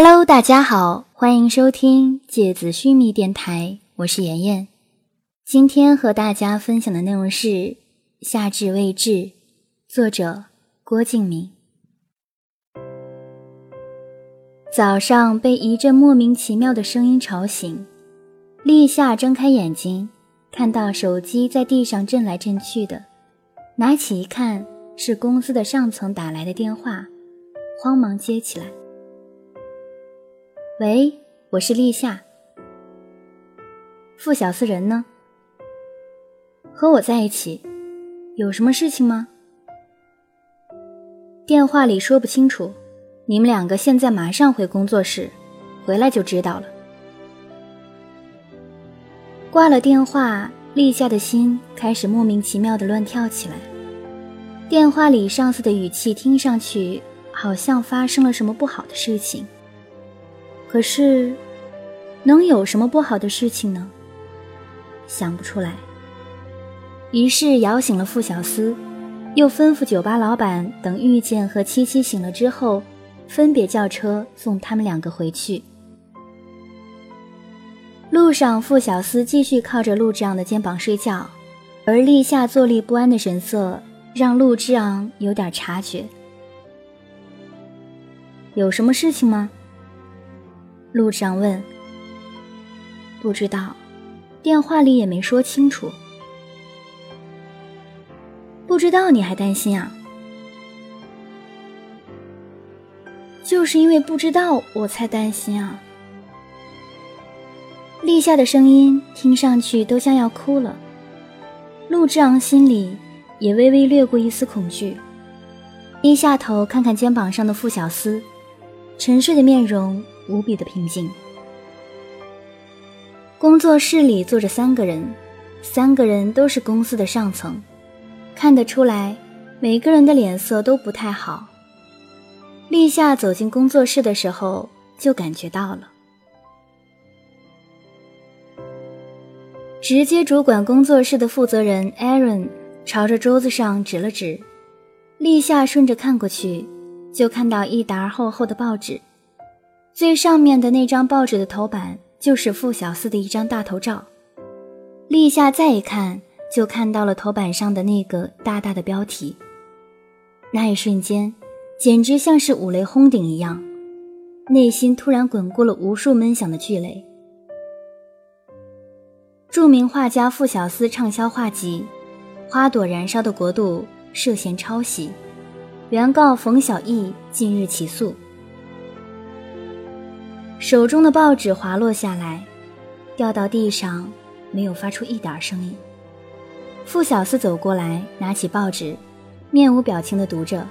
Hello，大家好，欢迎收听芥子须弥电台，我是妍妍。今天和大家分享的内容是《夏至未至》，作者郭敬明。早上被一阵莫名其妙的声音吵醒，立夏睁开眼睛，看到手机在地上震来震去的，拿起一看，是公司的上层打来的电话，慌忙接起来。喂，我是立夏。傅小司人呢？和我在一起，有什么事情吗？电话里说不清楚，你们两个现在马上回工作室，回来就知道了。挂了电话，立夏的心开始莫名其妙的乱跳起来。电话里上司的语气听上去好像发生了什么不好的事情。可是，能有什么不好的事情呢？想不出来。于是摇醒了傅小司，又吩咐酒吧老板等遇见和七七醒了之后，分别叫车送他们两个回去。路上，傅小司继续靠着陆之昂的肩膀睡觉，而立夏坐立不安的神色让陆之昂有点察觉。有什么事情吗？陆之昂问：“不知道，电话里也没说清楚。不知道你还担心啊？就是因为不知道我才担心啊。”立夏的声音听上去都像要哭了，陆之昂心里也微微掠过一丝恐惧，低下头看看肩膀上的傅小司，沉睡的面容。无比的平静。工作室里坐着三个人，三个人都是公司的上层，看得出来，每个人的脸色都不太好。立夏走进工作室的时候，就感觉到了。直接主管工作室的负责人 Aaron 朝着桌子上指了指，立夏顺着看过去，就看到一沓厚厚的报纸。最上面的那张报纸的头版就是傅小司的一张大头照。立夏再一看，就看到了头版上的那个大大的标题。那一瞬间，简直像是五雷轰顶一样，内心突然滚过了无数闷响的巨雷。著名画家傅小司畅销画集《花朵燃烧的国度》涉嫌抄袭，原告冯小艺近日起诉。手中的报纸滑落下来，掉到地上，没有发出一点声音。傅小司走过来，拿起报纸，面无表情地读着。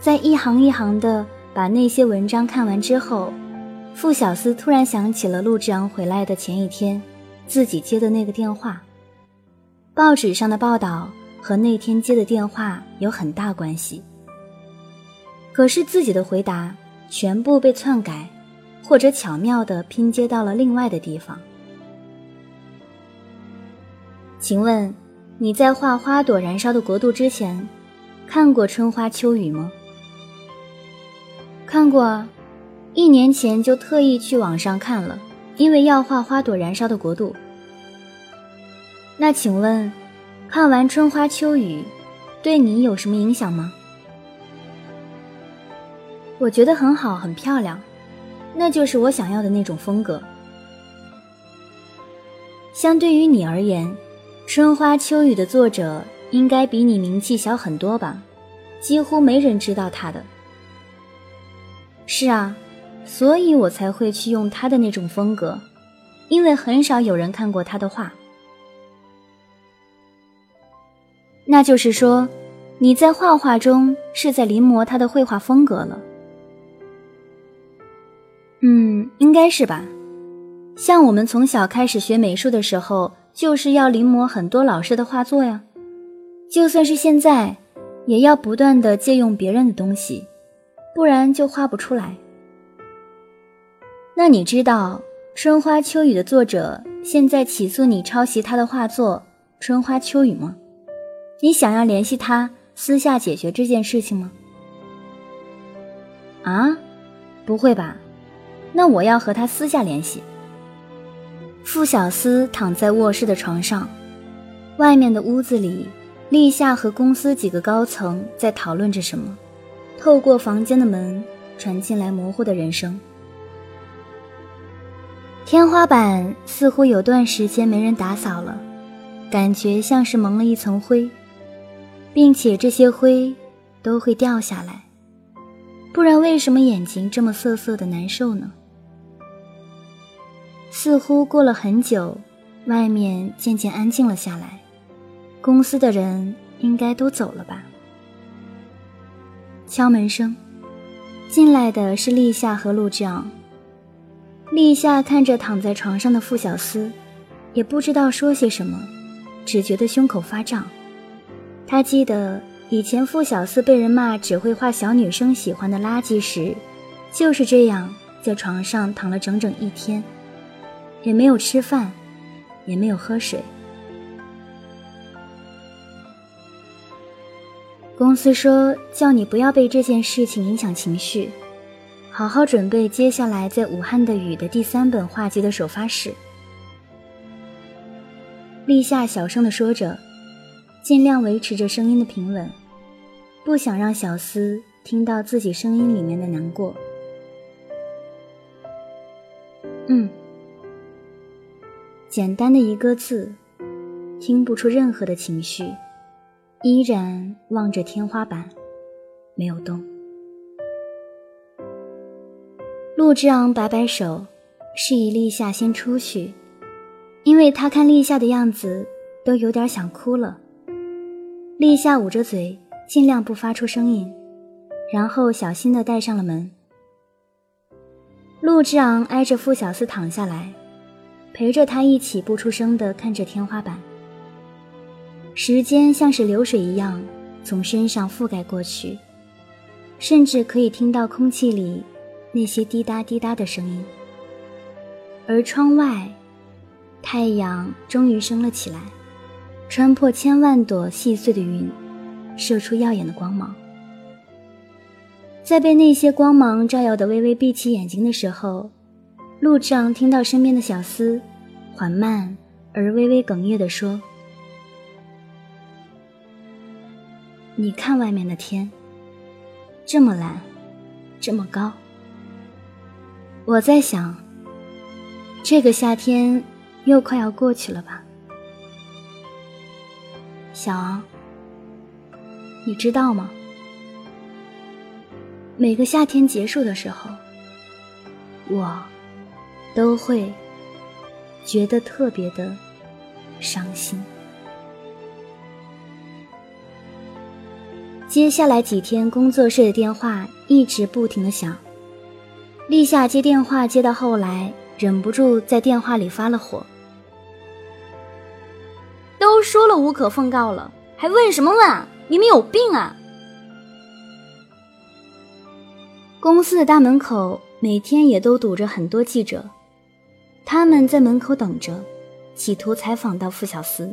在一行一行的把那些文章看完之后，傅小司突然想起了陆之昂回来的前一天，自己接的那个电话。报纸上的报道和那天接的电话有很大关系。可是自己的回答全部被篡改。或者巧妙地拼接到了另外的地方。请问，你在画花朵燃烧的国度之前，看过春花秋雨吗？看过啊，一年前就特意去网上看了，因为要画花朵燃烧的国度。那请问，看完春花秋雨，对你有什么影响吗？我觉得很好，很漂亮。那就是我想要的那种风格。相对于你而言，《春花秋雨》的作者应该比你名气小很多吧？几乎没人知道他的。是啊，所以我才会去用他的那种风格，因为很少有人看过他的画。那就是说，你在画画中是在临摹他的绘画风格了。嗯，应该是吧。像我们从小开始学美术的时候，就是要临摹很多老师的画作呀。就算是现在，也要不断的借用别人的东西，不然就画不出来。那你知道《春花秋雨》的作者现在起诉你抄袭他的画作《春花秋雨》吗？你想要联系他私下解决这件事情吗？啊，不会吧。那我要和他私下联系。傅小司躺在卧室的床上，外面的屋子里，立夏和公司几个高层在讨论着什么。透过房间的门传进来模糊的人声。天花板似乎有段时间没人打扫了，感觉像是蒙了一层灰，并且这些灰都会掉下来，不然为什么眼睛这么涩涩的难受呢？似乎过了很久，外面渐渐安静了下来，公司的人应该都走了吧。敲门声，进来的是立夏和陆之昂。立夏看着躺在床上的傅小司，也不知道说些什么，只觉得胸口发胀。他记得以前傅小司被人骂只会画小女生喜欢的垃圾时，就是这样在床上躺了整整一天。也没有吃饭，也没有喝水。公司说叫你不要被这件事情影响情绪，好好准备接下来在武汉的雨的第三本画集的首发式。立夏小声的说着，尽量维持着声音的平稳，不想让小司听到自己声音里面的难过。嗯。简单的一个字，听不出任何的情绪，依然望着天花板，没有动。陆之昂摆摆手，示意立夏先出去，因为他看立夏的样子都有点想哭了。立夏捂着嘴，尽量不发出声音，然后小心地带上了门。陆之昂挨着傅小司躺下来。陪着他一起不出声地看着天花板。时间像是流水一样从身上覆盖过去，甚至可以听到空气里那些滴答滴答的声音。而窗外，太阳终于升了起来，穿破千万朵细碎的云，射出耀眼的光芒。在被那些光芒照耀的微微闭起眼睛的时候。路上听到身边的小厮缓慢而微微哽咽地说：“你看外面的天，这么蓝，这么高。我在想，这个夏天又快要过去了吧？小昂，你知道吗？每个夏天结束的时候，我……”都会觉得特别的伤心。接下来几天，工作室的电话一直不停的响。立夏接电话接到后来，忍不住在电话里发了火。都说了无可奉告了，还问什么问？你们有病啊！公司的大门口每天也都堵着很多记者。他们在门口等着，企图采访到傅小司。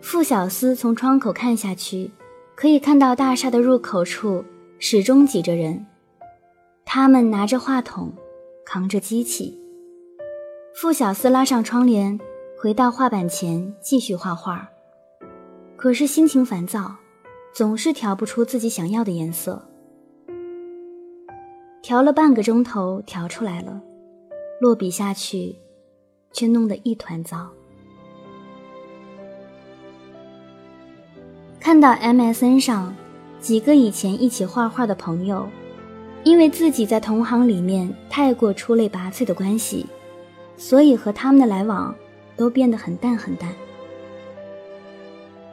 傅小司从窗口看下去，可以看到大厦的入口处始终挤着人，他们拿着话筒，扛着机器。傅小司拉上窗帘，回到画板前继续画画，可是心情烦躁，总是调不出自己想要的颜色。调了半个钟头，调出来了。落笔下去，却弄得一团糟。看到 MSN 上几个以前一起画画的朋友，因为自己在同行里面太过出类拔萃的关系，所以和他们的来往都变得很淡很淡。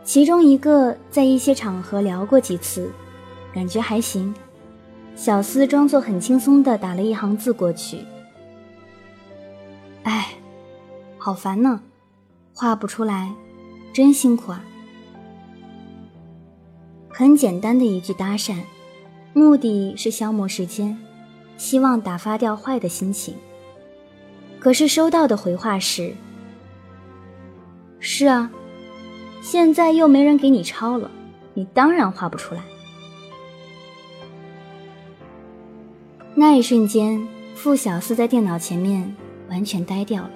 其中一个在一些场合聊过几次，感觉还行。小司装作很轻松的打了一行字过去。好烦呢，画不出来，真辛苦啊。很简单的一句搭讪，目的是消磨时间，希望打发掉坏的心情。可是收到的回话是：是啊，现在又没人给你抄了，你当然画不出来。那一瞬间，傅小司在电脑前面完全呆掉了。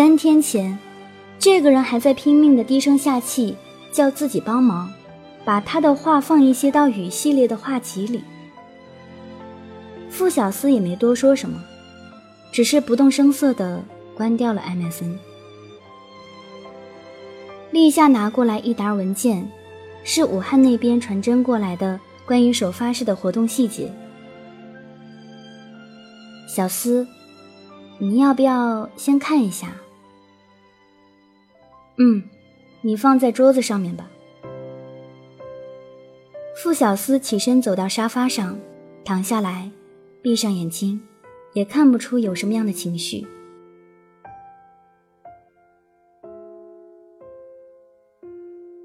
三天前，这个人还在拼命的低声下气叫自己帮忙，把他的话放一些到雨系列的画集里。傅小司也没多说什么，只是不动声色的关掉了 MSN。立夏拿过来一沓文件，是武汉那边传真过来的关于首发式的活动细节。小司，你要不要先看一下？嗯，你放在桌子上面吧。傅小司起身走到沙发上，躺下来。闭上眼睛，也看不出有什么样的情绪。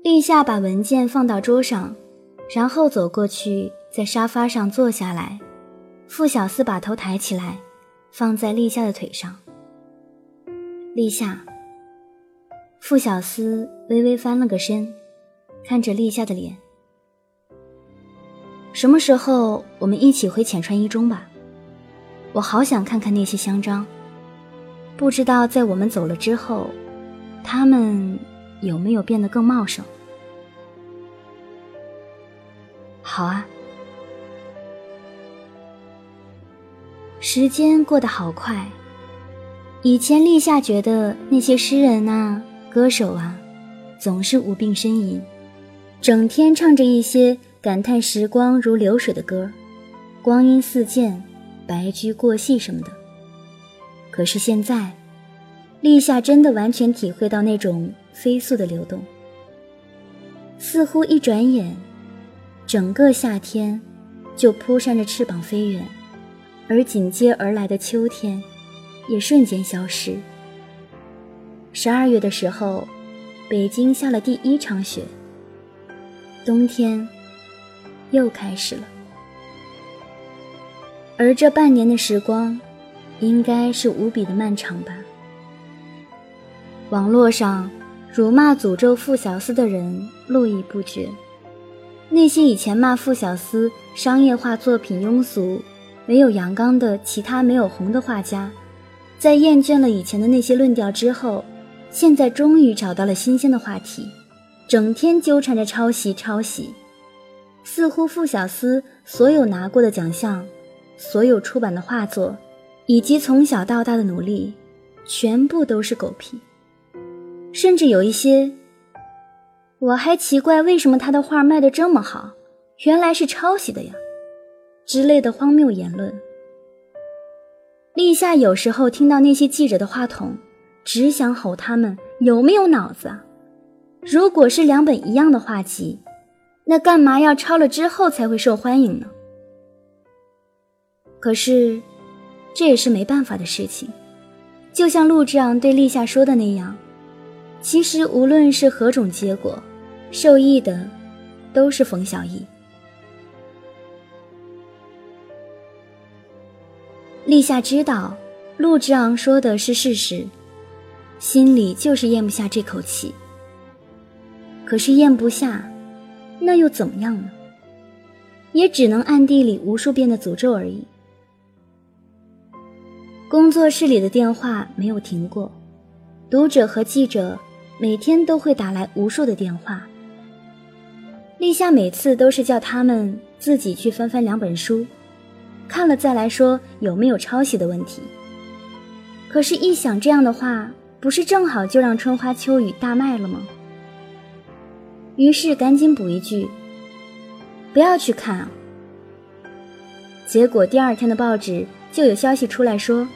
立夏把文件放到桌上，然后走过去，在沙发上坐下来。傅小司把头抬起来，放在立夏的腿上。立夏，傅小司微微翻了个身，看着立夏的脸。什么时候我们一起回浅川一中吧？我好想看看那些香樟，不知道在我们走了之后，它们有没有变得更茂盛？好啊。时间过得好快，以前立夏觉得那些诗人啊、歌手啊，总是无病呻吟，整天唱着一些。感叹时光如流水的歌，光阴似箭，白驹过隙什么的。可是现在，立夏真的完全体会到那种飞速的流动，似乎一转眼，整个夏天就扑扇着翅膀飞远，而紧接而来的秋天也瞬间消失。十二月的时候，北京下了第一场雪，冬天。又开始了，而这半年的时光，应该是无比的漫长吧。网络上辱骂、诅咒傅小司的人络绎不绝，那些以前骂傅小司商业化作品庸俗、没有阳刚的其他没有红的画家，在厌倦了以前的那些论调之后，现在终于找到了新鲜的话题，整天纠缠着抄袭、抄袭。似乎傅小司所有拿过的奖项，所有出版的画作，以及从小到大的努力，全部都是狗屁。甚至有一些，我还奇怪为什么他的画卖得这么好，原来是抄袭的呀，之类的荒谬言论。立夏有时候听到那些记者的话筒，只想吼他们有没有脑子啊！如果是两本一样的画集。那干嘛要抄了之后才会受欢迎呢？可是，这也是没办法的事情。就像陆之昂对立夏说的那样，其实无论是何种结果，受益的都是冯小艺。立夏知道陆之昂说的是事实，心里就是咽不下这口气。可是咽不下。那又怎么样呢？也只能暗地里无数遍的诅咒而已。工作室里的电话没有停过，读者和记者每天都会打来无数的电话。立夏每次都是叫他们自己去翻翻两本书，看了再来说有没有抄袭的问题。可是，一想这样的话，不是正好就让春花秋雨大卖了吗？于是赶紧补一句：“不要去看。”。”结果第二天的报纸就有消息出来说，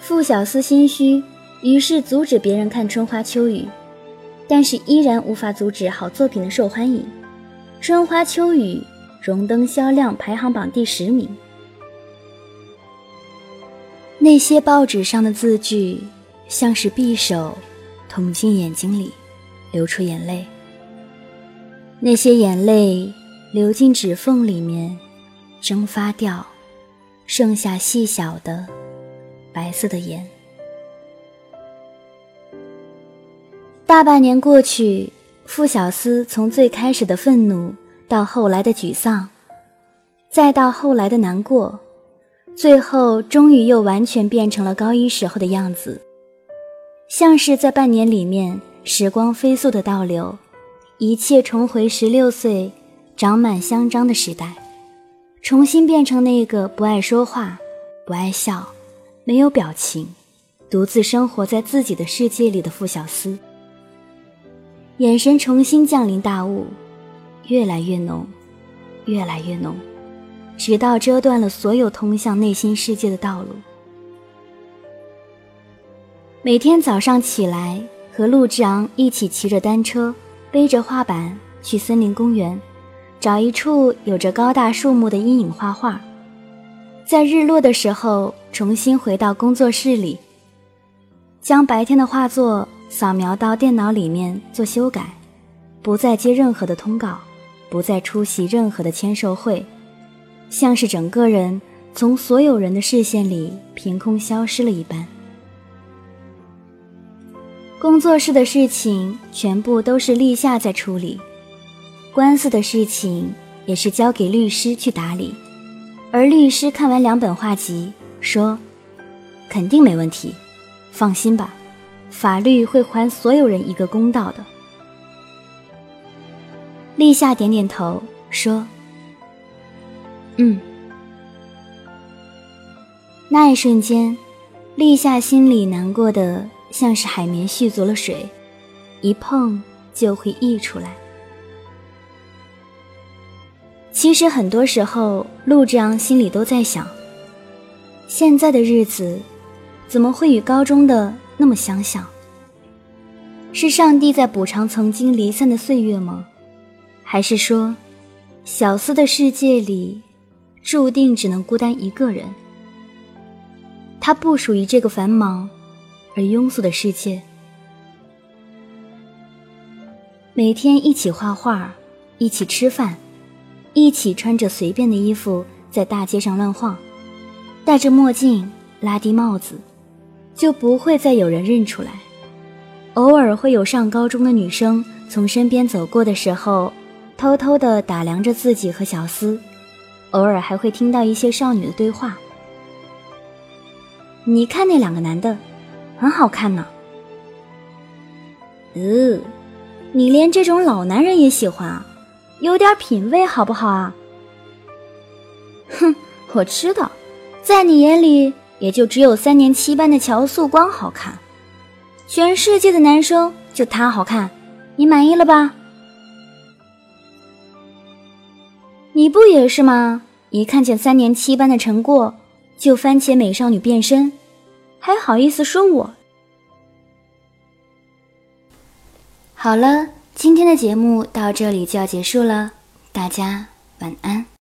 傅小司心虚，于是阻止别人看《春花秋雨》，但是依然无法阻止好作品的受欢迎，《春花秋雨》荣登销量排行榜第十名。那些报纸上的字句，像是匕首捅进眼睛里，流出眼泪。那些眼泪流进指缝里面，蒸发掉，剩下细小的白色的盐。大半年过去，傅小司从最开始的愤怒，到后来的沮丧，再到后来的难过，最后终于又完全变成了高一时候的样子，像是在半年里面，时光飞速的倒流，一切重回十六岁长满香樟的时代，重新变成那个不爱说话、不爱笑、没有表情、独自生活在自己的世界里的傅小司，眼神重新降临大雾，越来越浓，越来越浓。直到遮断了所有通向内心世界的道路。每天早上起来，和陆之昂一起骑着单车，背着画板去森林公园，找一处有着高大树木的阴影画画。在日落的时候，重新回到工作室里，将白天的画作扫描到电脑里面做修改，不再接任何的通告，不再出席任何的签售会。像是整个人从所有人的视线里凭空消失了一般。工作室的事情全部都是立夏在处理，官司的事情也是交给律师去打理。而律师看完两本画集，说：“肯定没问题，放心吧，法律会还所有人一个公道的。”立夏点点头说。嗯，那一瞬间，立夏心里难过的像是海绵蓄足了水，一碰就会溢出来。其实很多时候，陆之昂心里都在想：现在的日子怎么会与高中的那么相像？是上帝在补偿曾经离散的岁月吗？还是说，小司的世界里？注定只能孤单一个人。他不属于这个繁忙而庸俗的世界。每天一起画画，一起吃饭，一起穿着随便的衣服在大街上乱晃，戴着墨镜，拉低帽子，就不会再有人认出来。偶尔会有上高中的女生从身边走过的时候，偷偷的打量着自己和小司。偶尔还会听到一些少女的对话。你看那两个男的，很好看呢。呃，你连这种老男人也喜欢啊？有点品味好不好啊？哼，我知道，在你眼里也就只有三年七班的乔素光好看，全世界的男生就他好看，你满意了吧？你不也是吗？一看见三年七班的陈过，就番茄美少女变身，还好意思说我？好了，今天的节目到这里就要结束了，大家晚安。